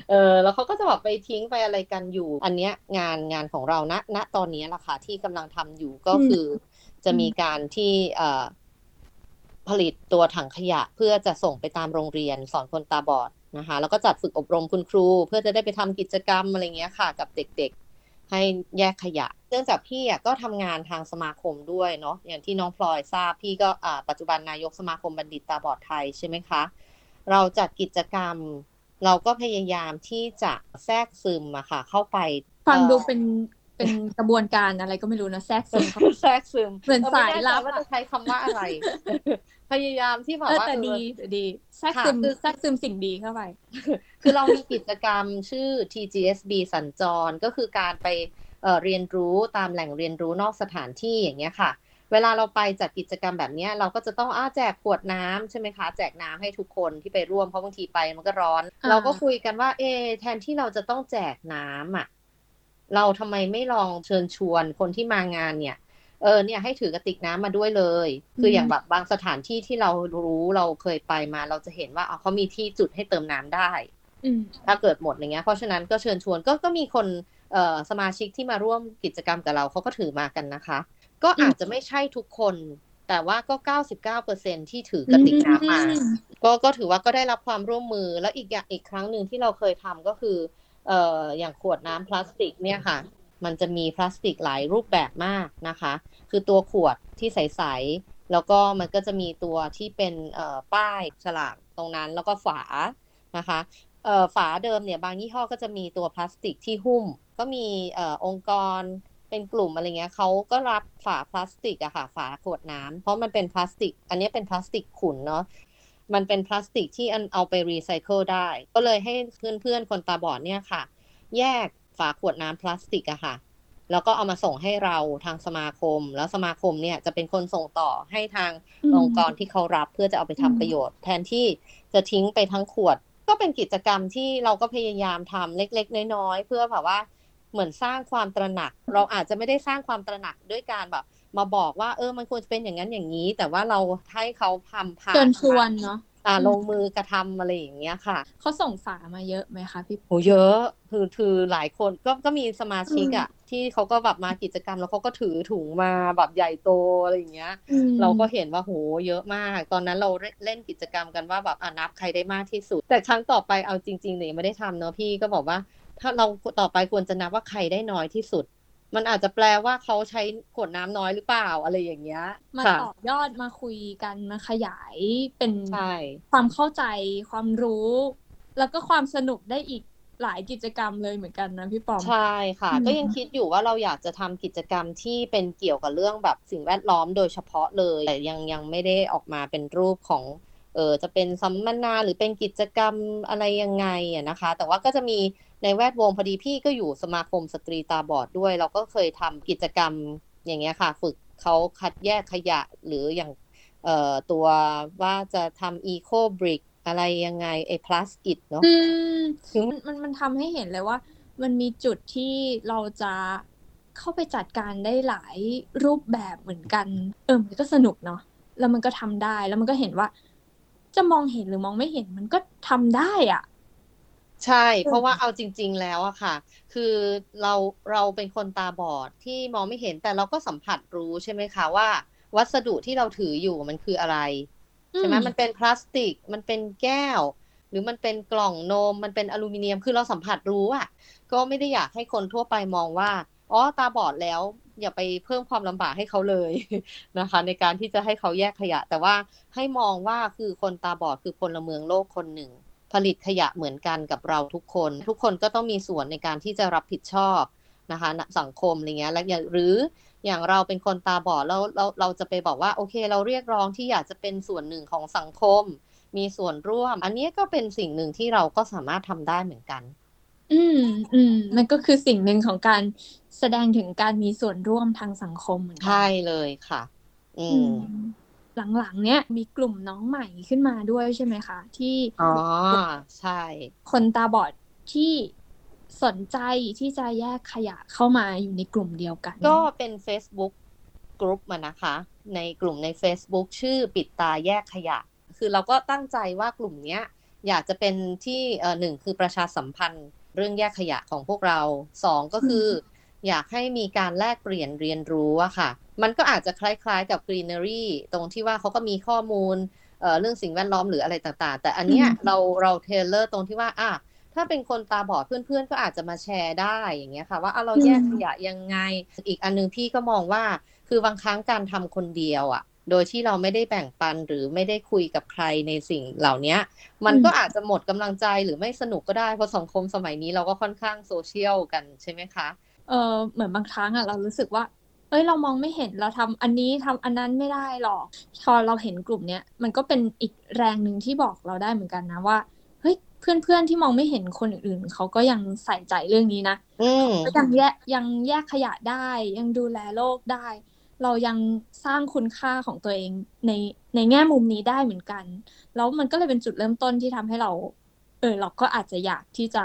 Speaker 4: เออแล้วเขาก็จะแบบไปทิ้งไปอะไรกันอยู่ อันเนี้ยงานงานของเราณณตอนนี้ล่ะค่ะที่กำลังทำอยู่ก็คืออจะมีการที่เอ่อผลิตตัวถังขยะเพื่อจะส่งไปตามโรงเรียนสอนคนตาบอด นะคะ แล้วก็จัดฝึกอบรมคุณครู เพื่อจะได้ไปทำกิจกรรมอะไรเงี้ยค่ะ กับเด็กๆ ให้แยกขยะ เนื่องจากพี่อะก็ทำงานทางสมาคมด้วยเนาะอย่างที่น้องพลอยทราบพี่ก็อ่าปัจจุบันนายกสมาคมบัณฑิตตาบอดไทยใช่ไหมคะ เราจัดกิจกรรม เราก็พยายามที่จะแทรกซึมอะค่ะ เข้าไป
Speaker 3: ฟังดู
Speaker 4: อ่อ
Speaker 3: เป็นเป็นกระบวนการอะไรก็ไม่รู้นะแทรกซึมเข้า
Speaker 4: แทรกซึม
Speaker 3: เหมือน
Speaker 4: ก็ไสา
Speaker 3: ยลับ
Speaker 4: แน่ใจว่า
Speaker 3: อะ
Speaker 4: จะใช้คำว่าอะไร พยายามที่แบบ
Speaker 3: เออ
Speaker 4: ว่า
Speaker 3: แต่
Speaker 4: เออ
Speaker 3: ดีแต่ดีแทรก
Speaker 4: ค่ะ
Speaker 3: ซึม
Speaker 4: คือ
Speaker 3: แทรกซึมสิ่งดีเข้าไป
Speaker 4: คือเรามีกิจกรรมชื่อ TGSB สัญจรก็คือการไปเอ่อเรียนรู้ตามแหล่งเรียนรู้นอกสถานที่อย่างเงี้ยค่ะ เวลาเราไปจัดกิจกรรมแบบเนี้ยเราก็จะต้องอ้าแจกขวดน้ำใช่ไหมคะ แจกน้ำให้ทุกคนที่ไปร่วมเพราะบางทีไปมันก็ร้อน
Speaker 3: อ่า
Speaker 4: เราก็คุยกันว่า เอะแทนที่เราจะต้องแจกน้ำอะ เราทำไมไม่ลองเชิญชวนคนที่มางานเนี่ย เออเนี่ยให้ถือกระติกน้ำมาด้วยเลย คืออย่างแบบบางสถานที่ที่เรารู้เราเคยไปมาเราจะเห็นว่าอ๋อเขามีที่จุดให้เติมน้ำได้
Speaker 3: อืม
Speaker 4: ถ้าเกิดหมดอย่างเงี้ย เพราะฉะนั้นก็เชิญชวนก็ก็มีคนเอ่อสมาชิกที่มาร่วมกิจกรรมกับเราเขาก็ถือมากันนะคะ ก็อาจจะไม่ใช่ทุกคน แต่ว่าก็ 99%ที่ถือกระติกน้ำมาก็ก็ถือว่าก็ได้รับความร่วมมือแล้วอีกอย่างอีกครั้งหนึ่งที่เราเคยทำก็คือเอ่ออย่างขวดน้ำพลาสติกเนี่ยค่ะ มันจะมีพลาสติกหลายรูปแบบมากนะคะ คือตัวขวดที่ใส ๆ แล้วก็มันก็จะมีตัวที่เป็นป้ายฉลากตรงนั้นแล้วก็ฝานะคะฝาเดิมเนี่ยบางยี่ห้อก็จะมีตัวพลาสติกที่หุ้ม ก็มีองค์กรเป็นกลุ่มอะไรเงี้ยเขาก็รับฝาพลาสติกอะค่ะฝาขวดน้ำเพราะมันเป็นพลาสติก อันนี้เป็นพลาสติกขุ่นเนาะมันเป็นพลาสติกที่อันเอาไปรีไซเคิลได้ ก็เลยให้เพื่อนๆคนตาบอดเนี่ยค่ะ แยก ฝาขวดน้ำพลาสติกอะค่ะ แล้วก็เอามาส่งให้เราทางสมาคม แล้วสมาคมเนี่ยจะเป็นคนส่งต่อให้ทาง
Speaker 3: อืม
Speaker 4: องค์กรที่เขารับเพื่อจะเอาไปทำ
Speaker 3: อืม
Speaker 4: ประโยชน์ แทนที่จะทิ้งไปทั้งขวด ก็เป็นกิจกรรมที่เราก็พยายามทำเล็ก ๆ น้อยๆเพื่อแบบว่าเหมือนสร้างความตระหนัก เราอาจจะไม่ได้สร้างความตระหนักด้วยการแบบมาบอกว่าเออมันควรจะเป็นอย่างนั้นอย่างนี้ แต่ว่าเราให้เขาทำผ่าน
Speaker 3: เชิญชวนเนาะ
Speaker 4: อ่า
Speaker 3: อืม
Speaker 4: ลงมือกระทำอะไรอย่างเงี้ยค่ะ
Speaker 3: เขาส่งฝามาเยอะไหมคะพี่
Speaker 4: โหเยอะคือคือหลายคนก็ก็มีสมาชิกอะที่เขาก็แบบมากิจกรรมแล้วเขาก็ถือถุงมาแบบใหญ่โตอะไรอย่างเงี้ย
Speaker 3: อืม
Speaker 4: เราก็เห็นว่าโหเยอะมาก ตอนนั้นเราเล่นกิจกรรมกันว่าแบบอะนับใครได้มากที่สุด แต่ครั้งต่อไปเอาจริงๆเนี่ยไม่ได้ทำเนอะพี่ก็บอกว่า ถ้าเราต่อไปควรจะนับว่าใครได้น้อยที่สุด มันอาจจะแปลว่าเขาใช้ขวดน้ำน้อยหรือเปล่าอะไรอย่างเงี้ย
Speaker 3: มา
Speaker 4: ค่ะ
Speaker 3: ต่อยอดมาคุยกันมาขยายเป็น
Speaker 4: ใช่
Speaker 3: ความเข้าใจความรู้ แล้วก็ความสนุกได้อีกหลายกิจกรรมเลยเหมือนกันนะพี่ปอม
Speaker 4: ใช่ค่ะ
Speaker 3: อืม
Speaker 4: ก็ยังคิดอยู่ว่าเราอยากจะทำกิจกรรมที่เป็นเกี่ยวกับเรื่องแบบสิ่งแวดล้อมโดยเฉพาะเลย แต่ยังยังไม่ได้ออกมาเป็นรูปของเออจะเป็นสัมมนาหรือเป็นกิจกรรมอะไรยังไงอะนะคะ แต่ว่าก็จะมี ในแวดวงพอดีพี่ก็อยู่สมาคมสตรีตาบอดด้วย เราก็เคยทำกิจกรรมอย่างเงี้ยค่ะ ฝึกเขาคัดแยกขยะหรืออย่างเอ่อตัวว่าจะทำอีโคบริกอะไรยังไงไอ้พลาสติกเนาะ
Speaker 3: อืม
Speaker 4: ถึง
Speaker 3: มันมันมันทำให้เห็นเลยว่า มันมีจุดที่เราจะเข้าไปจัดการได้หลายรูปแบบเหมือนกัน เออมันก็สนุกเนาะแล้วมันก็ทำได้แล้วมันก็เห็นว่า จะมองเห็นหรือมองไม่เห็นมันก็ทำได้อะ
Speaker 4: ใช่ เพราะว่าเอาจริง ๆ แล้วอะค่ะ คือเราเราเป็นคนตาบอดที่มองไม่เห็นแต่เราก็สัมผัสรู้ใช่ไหมคะว่า วัสดุที่เราถืออยู่มันคืออะไรใช่ไหม
Speaker 3: อืม
Speaker 4: มันเป็นพลาสติก มันเป็นแก้ว หรือมันเป็นกล่องนม มันเป็นอลูมิเนียม คือเราสัมผัสรู้อะก็ไม่ได้อยากให้คนทั่วไปมองว่า อ๋อ ตาบอดแล้ว อย่าไปเพิ่มความลำบากให้เขาเลยนะคะ ในการที่จะให้เขาแยกขยะ แต่ว่าให้มองว่าคือคนตาบอดคือพลเมืองโลกคนหนึ่ง ผลิตขยะเหมือนกันกับเราทุกคน ทุกคนก็ต้องมีส่วนในการที่จะรับผิดชอบนะคะณสังคมอะไรเงี้ยและอย่างหรืออย่างเราเป็นคนตาบอดแล้วเราเราจะไปบอกว่าโอเค เราเรียกร้องที่อยากจะเป็นส่วนหนึ่งของสังคม มีส่วนร่วม อันนี้ก็เป็นสิ่งหนึ่งที่เราก็สามารถทำได้เหมือนกัน
Speaker 3: อืมอืมมันก็คือสิ่งหนึ่งของการแสดงถึงการมีส่วนร่วมทางสังคมเหมือนกั
Speaker 4: ใช่เลยค่ะ อื
Speaker 3: อื
Speaker 4: ม
Speaker 3: ม หลังๆ เนี้ยมีกลุ่มน้องใหม่ขึ้นมาด้วยใช่ไหมคะ ที่
Speaker 4: อ๋อใช่
Speaker 3: คนตาบอดที่สนใจที่จะแยกขยะเข้ามาอยู่ในกลุ่มเดียวกัน
Speaker 4: ก็เป็น Facebook กลุ่มมานะคะ ในกลุ่มใน Facebook ชื่อปิดตาแยกขยะ คือเราก็ตั้งใจว่ากลุ่มเนี้ย อยากจะเป็นที่เอ่อหนึ่งคือประชาสัมพันธ์เรื่องแยกขยะของพวกเราสองก็คืออ ยากให้มีการแลกเปลี่ยนเรียนรู้อะค่ะ มันก็อาจจะคล้ายๆกับ Greenery ตรงที่ว่าเขาก็มีข้อมูลเอ่อเรื่องสิ่งแวดล้อมหรืออะไรต่างๆ แต่อันเนี้ย
Speaker 3: อืม
Speaker 4: เราเราเทเลอร์ตรงที่ว่าอะถ้าเป็นคนตาบอดเพื่อนๆ ก็อาจจะมาแชร์ได้อย่างเงี้ยค่ะว่าอะเราแยกขยะยังไง อีกอันนึงพี่ก็มองว่า คือบางครั้งการทำคนเดียวอะโดยที่เราไม่ได้แบ่งปันหรือไม่ได้คุยกับใครในสิ่งเหล่าเนี้ยมันก็อาจจะหมดกำลังใจหรือไม่สนุกก็ได้เพราะสังคมสมัยนี้เราก็ค่อนข้างโซเชียลกันใช่ไหมคะ
Speaker 3: เออเหมือนบางครั้งอะเรารู้สึกว่า เอ้ยเรามองไม่เห็นเราทำอันนี้ทำอันนั้นไม่ได้หรอกพอเราเห็นกลุ่มเนี้ยมันก็เป็นอีกแรงหนึ่งที่บอกเราได้เหมือนกันนะว่าเฮ้ยเพื่อนๆที่มองไม่เห็นคนอื่นๆเขาก็ยังใส่ใจเรื่องนี้นะ
Speaker 4: อืม
Speaker 3: ก็ยังแยกยังแยกขยะได้ ยังดูแลโลกได้ เรายังสร้างคุณค่าของตัวเองในในแง่มุมนี้ได้เหมือนกัน แล้วมันก็เลยเป็นจุดเริ่มต้นที่ทำให้เรา เออเราก็อาจจะอยากที่จะ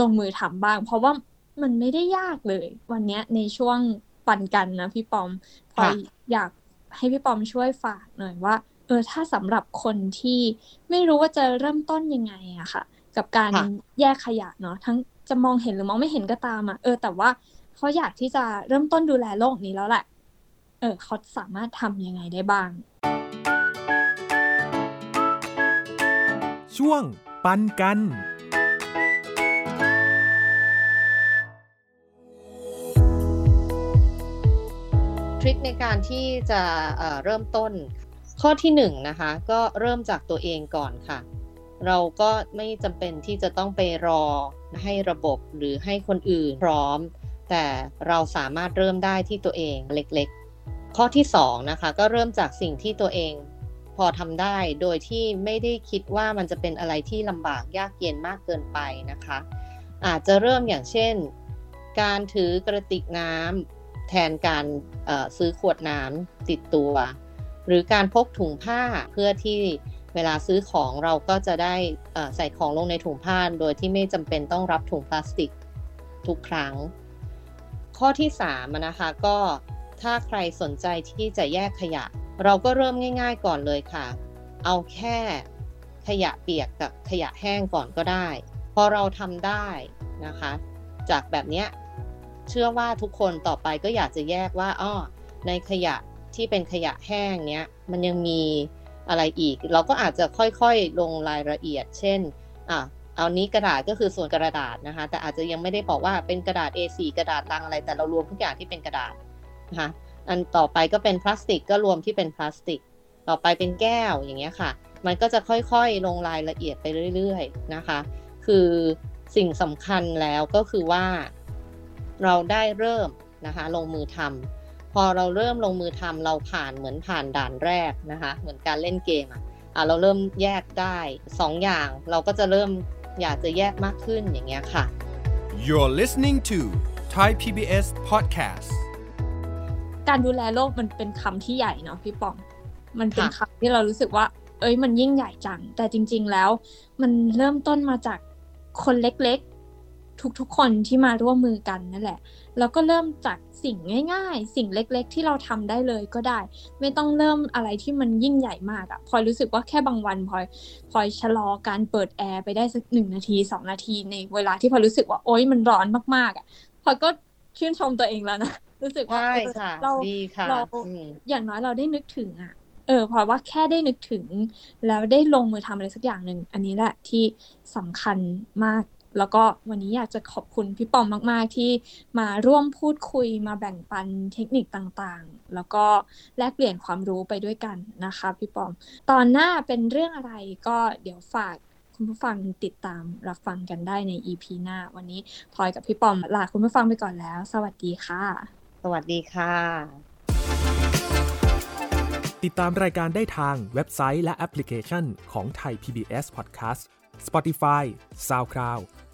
Speaker 3: ลงมือทำบ้าง เพราะว่า มันไม่ได้ยากเลย วันเนี้ยในช่วงปันกันนะพี่ปอมพลอยอยากให้พี่ปอมช่วยฝากหน่อยว่า เออถ้าสำหรับคนที่ไม่รู้ว่าจะเริ่มต้นยังไงอะค่ะ กับการ
Speaker 4: ค่ะ
Speaker 3: แยกขยะเนาะทั้งจะมองเห็นหรือมองไม่เห็นก็ตามอะเออแต่ว่าเขาอยากที่จะเริ่มต้นดูแลโลกนี้แล้วแหละ เออเขาสามารถทำยังไงได้บ้าง
Speaker 9: ช่วงปันกัน
Speaker 4: ริคในการที่จะเอ่อเริ่มต้น ข้อที่หนึ่งนะคะก็เริ่มจากตัวเองก่อนค่ะ เราก็ไม่จำเป็นที่จะต้องไปรอให้ระบบหรือให้คนอื่นพร้อม แต่เราสามารถเริ่มได้ที่ตัวเองเล็กๆ ข้อที่สองนะคะก็เริ่มจากสิ่งที่ตัวเองพอทำได้โดยที่ไม่ได้คิดว่ามันจะเป็นอะไรที่ลำบากยากเย็นมากเกินไปนะคะ อาจจะเริ่มอย่างเช่น การถือกระติกน้ำ แทนการซื้อขวดน้ำติดตัว หรือการพกถุงผ้าเพื่อที่เวลาซื้อของเราก็จะได้ใส่ของลงในถุงผ้าโดยที่ไม่จำเป็นต้องรับถุงพลาสติกทุกครั้ง ข้อที่3นะคะก็ถ้าใครสนใจที่จะแยกขยะ เราก็เริ่มง่าย ๆ ก่อนเลยค่ะ เอาแค่ขยะเปียกกับขยะแห้งก่อนก็ได้ พอเราทำได้นะคะ จากแบบนี้ เชื่อว่าทุกคนต่อไปก็อยากจะแยกว่าอ้อในขยะที่เป็นขยะแห้งเนี้ยมันยังมีอะไรอีก เราก็อาจจะค่อยๆลงรายละเอียด เช่นอะเอานี้กระดาษก็คือส่วนกระดาษนะคะ แต่อาจจะยังไม่ได้บอกว่าเป็นกระดาษ A4 กระดาษลังอะไร แต่เรารวมทุกอย่างที่เป็นกระดาษนะคะอันต่อไปก็เป็นพลาสติกก็รวมที่เป็นพลาสติก ต่อไปเป็นแก้วอย่างเงี้ยค่ะ มันก็จะค่อยๆลงรายละเอียดไปเรื่อย ๆนะคะ คือสิ่งสำคัญแล้วก็คือว่า เราได้เริ่มนะคะลงมือทำพอเราเริ่มลงมือทำเราผ่านเหมือนผ่านด่านแรกนะคะเหมือนการเล่นเกมอะอะเราเริ่มแยกได้สองอย่างเราก็จะเริ่มอยากจะแยกมากขึ้นอย่างเงี้ยค่ะ
Speaker 9: You're listening to Thai PBS Podcast
Speaker 3: การดูแลโลกมันเป็นคำที่ใหญ่เนาะพี่ปอง มันเป็น
Speaker 4: ค่ะ
Speaker 3: คำที่เรารู้สึกว่า เอ้ยมันยิ่งใหญ่จัง แต่จริง ๆแล้ว มันเริ่มต้นมาจากคนเล็กๆ ทุกๆ คนที่มาร่วมมือกันนั่นแหละ แล้วก็เริ่มจากสิ่งง่าย ๆ สิ่งเล็กๆ ที่เราทำได้เลยก็ได้ ไม่ต้องเริ่มอะไรที่มันยิ่งใหญ่มากอะพลอยรู้สึกว่าแค่บางวันพลอยพลอยชะลอการเปิดแอร์ไปได้สักหนึ่งนาทีสองนาทีในเวลาที่พลอยรู้สึกว่าโอ๊ยมันร้อนมากๆอะพลอยก็ชื่นชมตัวเองแล้วนะรู้สึกว่า
Speaker 4: ใช่
Speaker 3: เออ
Speaker 4: ค่ะ
Speaker 3: เรา
Speaker 4: ดีค่ะ
Speaker 3: เรา
Speaker 4: อืม
Speaker 3: อย่างน้อยเราได้นึกถึงอะเออเพราะว่าแค่ได้นึกถึง แล้วได้ลงมือทำอะไรสักอย่างหนึ่ง อันนี้แหละที่สำคัญมาก แล้วก็วันนี้อยากจะขอบคุณพี่ปอมมาก ๆ ที่มาร่วมพูดคุยมาแบ่งปันเทคนิคต่างๆ แล้วก็แลกเปลี่ยนความรู้ไปด้วยกันนะคะพี่ปอม ตอนหน้าเป็นเรื่องอะไรก็เดี๋ยวฝากคุณผู้ฟังติดตามรับฟังกันได้ใน EP หน้า วันนี้พลอยกับพี่ปอมลาคุณผู้ฟังไปก่อนแล้ว สวัสดีค่ะ
Speaker 4: สวัสดีค่ะ
Speaker 10: ติดตามรายการได้ทางเว็บไซต์และแอปพลิเคชันของไทย PBS Podcast Spotify SoundCloud